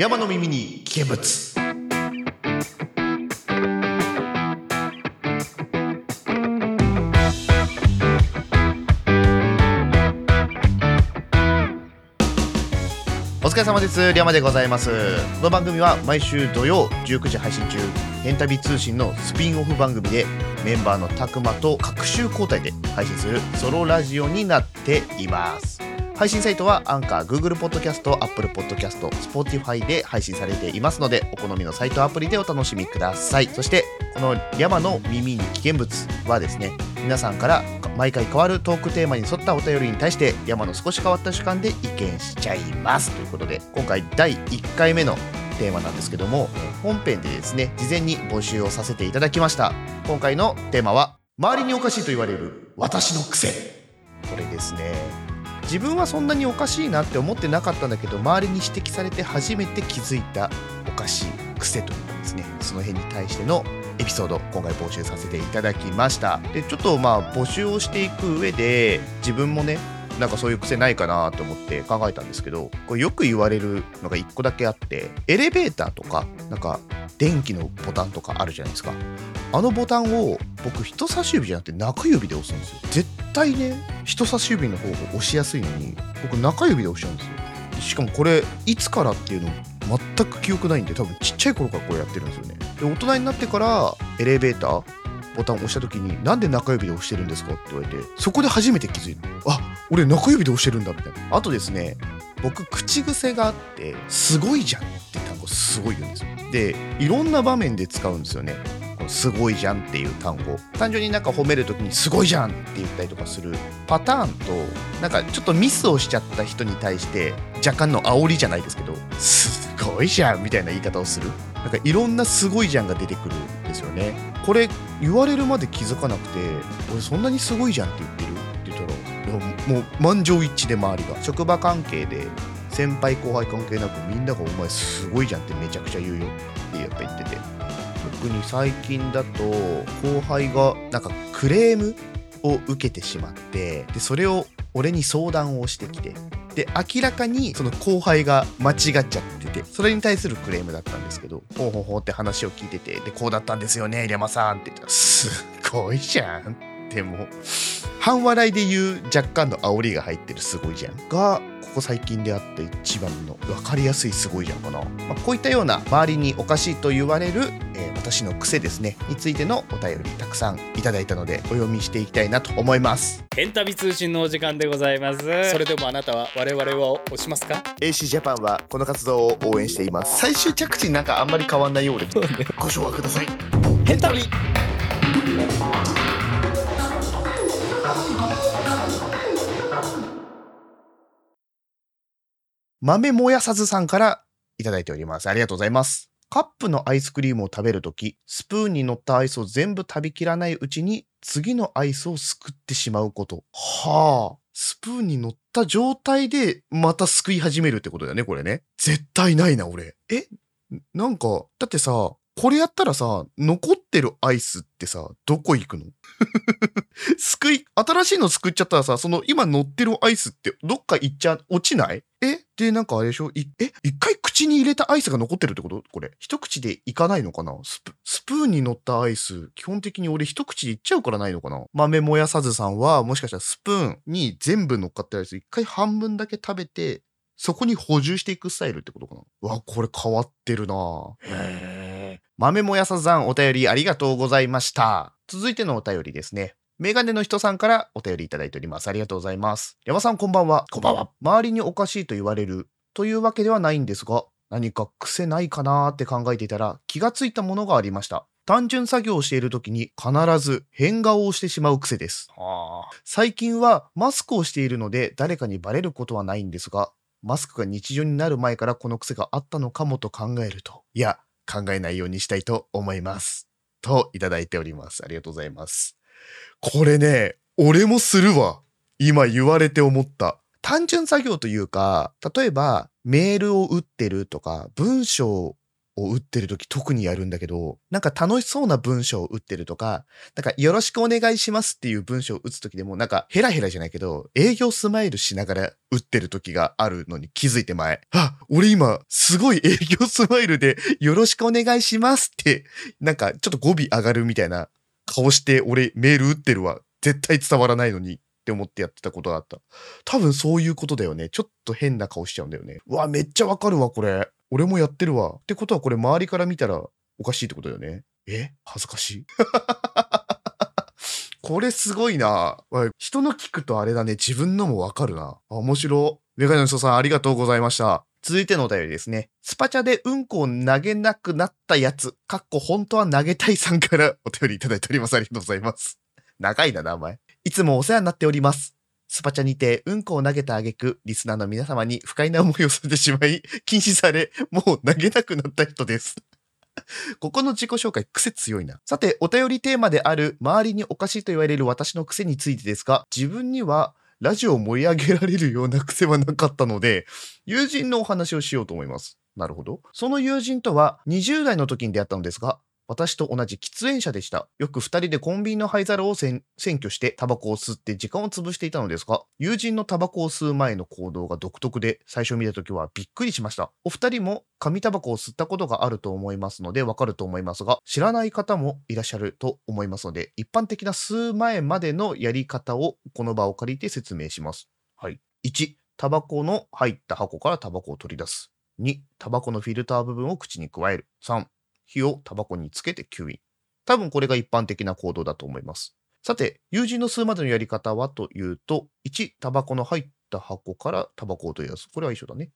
山の耳に危険物お疲れ様です。リャマでございます。この番組は毎週土曜19時配信中、エンタビ通信のスピンオフ番組でメンバーのたくまと各週交代で配信するソロラジオになっています。配信サイトはアンカー、Google Podcast、Apple Podcast、Spotify で配信されていますので、お好みのサイトアプリでお楽しみください。そして、このリャマの耳に危険物はですね、皆さんから毎回変わるトークテーマに沿ったお便りに対して、山の少し変わった主観で意見しちゃいます。ということで、今回第1回目のテーマなんですけども、本編でですね、事前に募集をさせていただきました。今回のテーマは、周りにおかしいと言われる私の癖。これですね。自分はそんなにおかしいなって思ってなかったんだけど周りに指摘されて初めて気づいたおかしい癖というかですねその辺に対してのエピソード今回募集させていただきました。でちょっとまあ募集をしていく上で自分もねなんかそういう癖ないかなと思って考えたんですけどこれよく言われるのが1個だけあってエレベーターとかなんか電気のボタンとかあるじゃないですか。あのボタンを僕人差し指じゃなくて中指で押すんですよ。絶対ね人差し指の方が押しやすいのに僕中指で押しちゃうんですよ。しかもこれいつからっていうの全く記憶ないんで多分ちっちゃい頃からこれやってるんですよね。で大人になってからエレベーターボタンを押した時になんで中指で押してるんですか？って言われてそこで初めて気づいた。あ俺中指で押してるんだみたいな。あとですね僕口癖があって「すごいじゃん」って単語すごい言うんですよ。でいろんな場面で使うんですよね。すごいじゃんっていう単語。単純になんか褒める時にすごいじゃんって言ったりとかするパターンとなんかちょっとミスをしちゃった人に対して若干の煽りじゃないですけどすごいじゃんみたいな言い方をする。なんかいろんなすごいじゃんが出てくるんですよね。これ言われるまで気づかなくて俺そんなにすごいじゃんって言ってる？って言ったらもう満場一致で周りが。職場関係で先輩後輩関係なくみんなが「お前すごいじゃん」ってめちゃくちゃ言うよってやっぱ言ってて。特に最近だと後輩がなんかクレームを受けてしまってでそれを俺に相談をしてきてで明らかにその後輩が間違っちゃっててそれに対するクレームだったんですけどほうほうほうって話を聞いててでこうだったんですよねリャマさんって言ったらすごいじゃんってもう半笑いで言う若干の煽りが入ってるすごいじゃん。がここ最近であった一番の分かりやすいすごいじゃんかな、まあ、こういったような周りにおかしいと言われる、えー私の癖ですね。についてのお便りたくさんいただいたのでお読みしていきたいなと思います。ヘンタビ通信のお時間でございます。それでもあなたは我々を押しますか？AC ジャパンはこの活動を応援しています。最終着地なんかあんまり変わんないようで。ご紹介ください。ヘンタビ豆もやさずさんからいただいております。ありがとうございます。カップのアイスクリームを食べるとき、スプーンに乗ったアイスを全部食べきらないうちに、次のアイスをすくってしまうこと。はあ。スプーンに乗った状態で、またすくい始めるってことだよね、これね。絶対ないな、俺。え？なんか、だってさ、これやったらさ、残ってるアイスってさ、どこ行くの？すくい、新しいのすくっちゃったらさ、その今乗ってるアイスってどっか行っちゃ、落ちない？え？で、なんかあれでしょ？え？一回口に入れたアイスが残ってるってこと？これ。一口でいかないのかな？スプスプーンに乗ったアイス、基本的に俺一口でいっちゃうからないのかな？豆もやさずさんは、もしかしたらスプーンに全部乗っかってるアイス、一回半分だけ食べて、そこに補充していくスタイルってことかな？わ、これ変わってるなへー。豆もやささんお便りありがとうございました。続いてのお便りですね。メガネの人さんからお便りいただいております。ありがとうございます。山さんこんばんは。こんばんは。周りにおかしいと言われるというわけではないんですが、何か癖ないかなーって考えていたら気がついたものがありました。単純作業をしている時に必ず変顔をしてしまう癖です。最近はマスクをしているので誰かにバレることはないんですが、マスクが日常になる前からこの癖があったのかもと考えると、いや、考えないようにしたいと思います。といただいております。ありがとうございます。これね、俺もするわ。今言われて思った。単純作業というか、例えばメールを打ってるとか、文章を打ってる時特にやるんだけど、なんか楽しそうな文章を打ってるとか、なんかよろしくお願いしますっていう文章を打つ時でも、なんかヘラヘラじゃないけど、営業スマイルしながら打ってる時があるのに気づいて前。あ、俺今、すごい営業スマイルでよろしくお願いしますって、なんかちょっと語尾上がるみたいな顔して俺メール打ってるわ。絶対伝わらないのに。って思ってやってたことがあった。多分そういうことだよね。ちょっと変な顔しちゃうんだよね。うわ、めっちゃわかるわ、これ。俺もやってるわ。ってことはこれ周りから見たらおかしいってことだよね。え？恥ずかしい これすごいな。人の聞くとあれだね。自分のもわかるな。面白。メガネの人さんありがとうございました。続いてのお便りですね。スパチャでうんこを投げなくなったやつ、かっこ本当は投げたいさんからお便りいただいております。ありがとうございます。長いな、名前。いつもお世話になっております。スパチャにてうんこを投げた挙句、リスナーの皆様に不快な思いをさせてしまい、禁止され、もう投げなくなった人です。ここの自己紹介癖強いな。さて、お便りテーマである周りにおかしいと言われる私の癖についてですが、自分にはラジオを盛り上げられるような癖はなかったので、友人のお話をしようと思います。なるほど。その友人とは20代の時に出会ったのですが、私と同じ喫煙者でした。よく二人でコンビニの灰皿を占占拠してタバコを吸って時間を潰していたのですが、友人のタバコを吸う前の行動が独特で、最初見た時はびっくりしました。お二人も紙タバコを吸ったことがあると思いますのでわかると思いますが、知らない方もいらっしゃると思いますので、一般的な吸う前までのやり方をこの場を借りて説明します。はい。1、タバコの入った箱からタバコを取り出す。2、タバコのフィルター部分を口に加える。3、火をタバコにつけて吸引。多分これが一般的な行動だと思います。さて、友人の吸うまでのやり方はというと、1、タバコの入った箱からタバコを取り出す。これは一緒だね。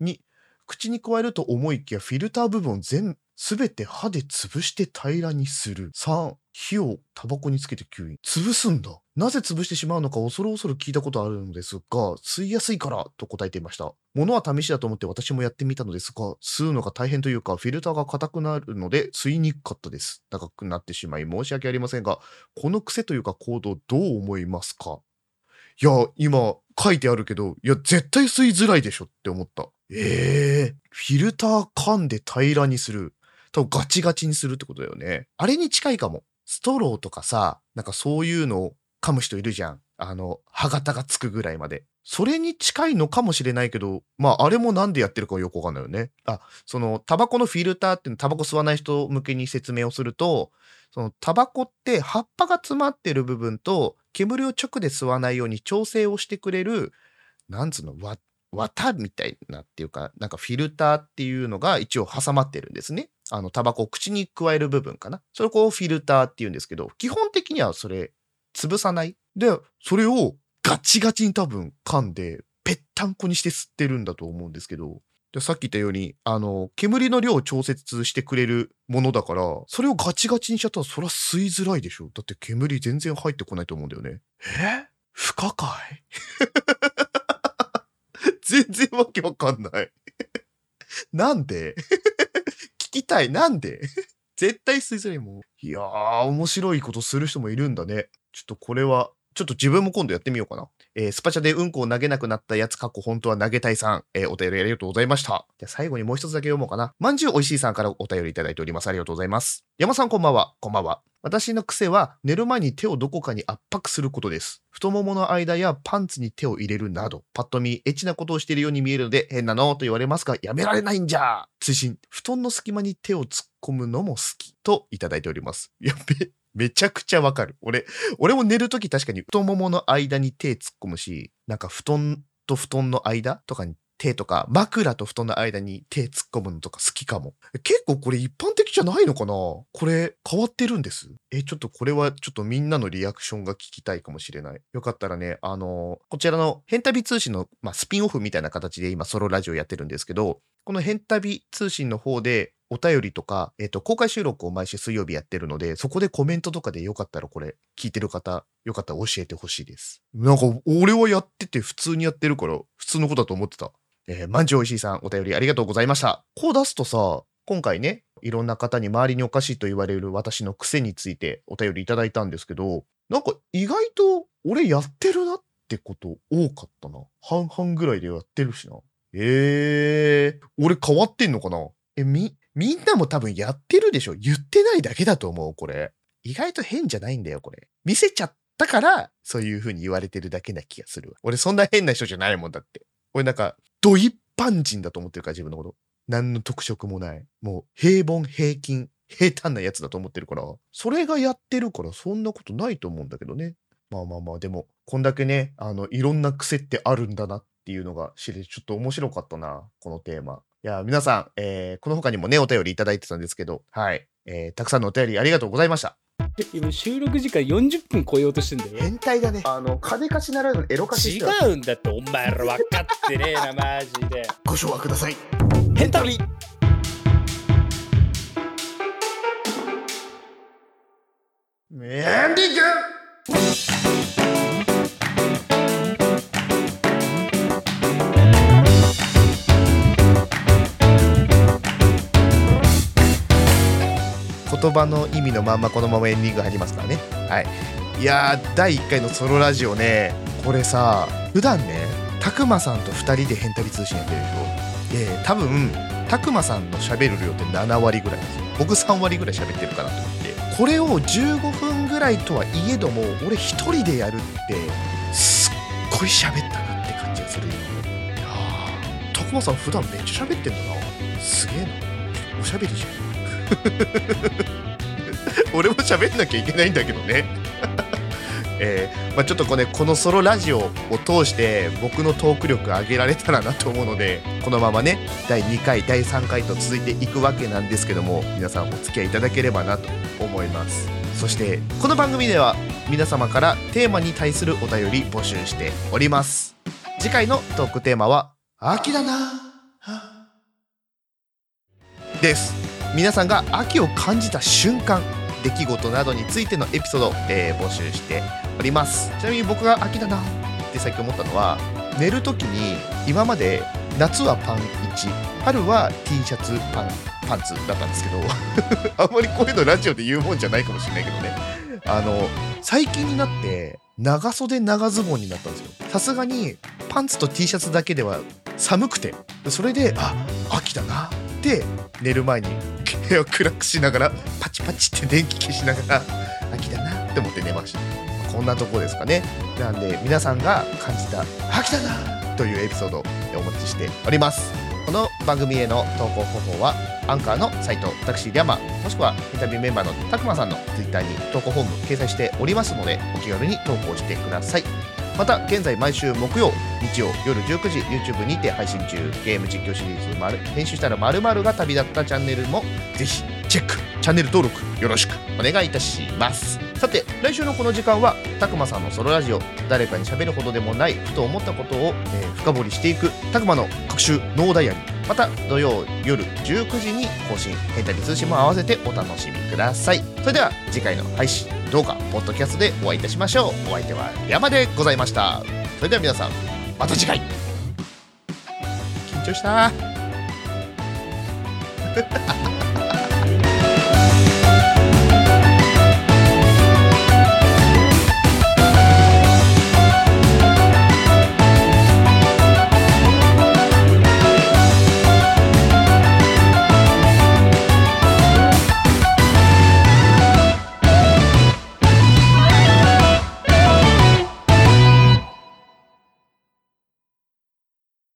2、口に加えると思いきやフィルター部分を全、すべて歯で潰して平らにする。3、火をタバコにつけて吸引。潰すんだ。なぜ潰してしまうのか恐る恐る聞いたことあるのですが、吸いやすいからと答えていました。物は試しだと思って私もやってみたのですが、吸うのが大変というか、フィルターが硬くなるので吸いにくかったです。長くなってしまい申し訳ありませんが、この癖というか行動どう思いますか？いや、今書いてあるけど、いや、絶対吸いづらいでしょって思った。ええフィルター噛んで平らにする。多分ガチガチにするってことだよね。あれに近いかも。ストローとかさ、なんかそういうのを噛む人いるじゃん。あの、歯型がつくぐらいまで。それに近いのかもしれないけど、まあ、あれもなんでやってるかよくわかんないよね。あ、その、タバコのフィルターっていうの、タバコ吸わない人向けに説明をすると、その、タバコって葉っぱが詰まってる部分と、煙を直で吸わないように調整をしてくれる、なんつうの、わ、綿みたいなっていうか、なんかフィルターっていうのが一応挟まってるんですね。あの、タバコを口に加える部分かな。それをこうフィルターって言うんですけど、基本的にはそれ、潰さない。で、それをガチガチに多分噛んで、ぺったんこにして吸ってるんだと思うんですけど、でさっき言ったように、あの、煙の量を調節してくれるものだから、それをガチガチにしちゃったら、そりゃ吸いづらいでしょ。だって煙全然入ってこないと思うんだよね。え？不可解？全然わけわかんない。なんで？聞きたい。なんで？絶対吸いづらいもん。いやー、面白いことする人もいるんだね。ちょっとこれは、ちょっと自分も今度やってみようかな。えースパチャでうんこを投げなくなったやつ、過去本当は投げたいさん。えーお便りありがとうございました。じゃ最後にもう一つだけ読もうかな。まんじゅうおいしいさんからお便りいただいております。ありがとうございます。山さんこんばんは。こんばんは。私の癖は寝る前に手をどこかに圧迫することです。太ももの間やパンツに手を入れるなど、パッと見エッチなことをしているように見えるので変なのと言われますが、やめられないんじゃ追伸、布団の隙間に手を突っ込むのも好きといただいております。やべ、めちゃくちゃわかる。俺、俺も寝るとき確かに太ももの間に手突っ込むし、なんか布団と布団の間とかに手とか、枕と布団の間に手突っ込むのとか好きかも。結構これ一般じゃないのかな？これ変わってるんですえ、ちょっとこれはちょっとみんなのリアクションが聞きたいかもしれない。よかったらね、あのこちらの変旅通信の、まあ、スピンオフみたいな形で今ソロラジオやってるんですけど、この変旅通信の方でお便りとか、えっ、と、公開収録を毎週水曜日やってるので、そこでコメントとかでよかったらこれ聞いてる方、よかったら教えてほしいです。なんか俺はやってて普通にやってるから普通のことだと思ってた。えー、まんじゅうおいしいさん、お便りありがとうございました。こう出すとさ、今回ね、いろんな方に周りにおかしいと言われる私の癖についてお便りいただいたんですけど、なんか意外と俺やってるなってこと多かったな。半々ぐらいでやってるしな。えー、俺変わってんのかな？え、み、みんなも多分やってるでしょ？言ってないだけだと思う、これ。意外と変じゃないんだよ、これ。見せちゃったから、そういう風に言われてるだけな気がするわ。俺そんな変な人じゃないもんだって。俺なんか、ド一般人だと思ってるから、自分のこと。何の特色もない。もう、平凡、平均、平坦なやつだと思ってるから、それがやってるから、そんなことないと思うんだけどね。まあまあまあ、でも、こんだけね、あの、いろんな癖ってあるんだなっていうのが知れて、ちょっと面白かったな、このテーマ。いや、皆さん、えーこの他にもね、お便りいただいてたんですけど、はい。えーたくさんのお便りありがとうございました。今収録時間40分超えようとしてんだよ変態だね。あの、金貸しならぬエロ貸し違うんだってお前ら分かってねえなマジでご唱和ください。ヘンタリ。エンディング言葉の意味のまんまこのままエンディング入りますからね。はい。いやー第1回のソロラジオねこれさ普段ねたくまさんと2人で変旅通信やってるでしょで多分たくまさんの喋る量って7割ぐらいなんですよ。僕3割ぐらい喋ってるかなと思って。これを15分ぐらいとはいえども俺一人でやるってすっごい喋ったなって感じがする。よいやーたくまさん普段めっちゃ喋ってんだな。すげえな。おしゃべりじゃん。俺も喋んなきゃいけないんだけどね。えーまあ、ちょっとこれこのソロラジオを通して僕のトーク力上げられたらなと思うのでこのままね第2回第3回と続いていくわけなんですけども皆さんお付き合いいただければなと思います。そしてこの番組では皆様からテーマに対するお便り募集しております。次回のトークテーマは「秋だな」です。皆さんが秋を感じた瞬間出来事などについてのエピソードを、えー募集しております。ちなみに僕が秋だなって最近思ったのは寝る時に今まで夏はパン1春は T シャツパンパンツだったんですけど あんまりこういうのラジオで言うもんじゃないかもしれないけどね。あの最近になって長袖長ズボンになったんですよ。さすがにパンツと T シャツだけでは寒くて。それであ秋だなって寝る前に部屋を暗くしながらパチパチって電気消しながら秋だなって思って寝ました。こんなとこですかね。なんで皆さんが感じた秋だなというエピソードをお持ちしております。この番組への投稿方法はアンカーのサイト私リャマもしくはインタビューメンバーのたくまさんのツイッターに投稿フォーム掲載しておりますのでお気軽に投稿してください。また現在毎週木曜日曜夜19時 YouTube にて配信中。ゲーム実況シリーズ編集したら〇〇が旅立ったチャンネルもぜひチェック。チャンネル登録よろしくお願いいたします。さて来週のこの時間はたくまさんのソロラジオ誰かに喋るほどでもないふと思ったことを、えー深掘りしていくたくまの各種ノーダイアリーまた土曜夜19時に更新変態通信も合わせてお楽しみください。それでは次回の配信動画ポッドキャストでお会いいたしましょう。お相手は山でございました。それでは皆さんまた次回。緊張した。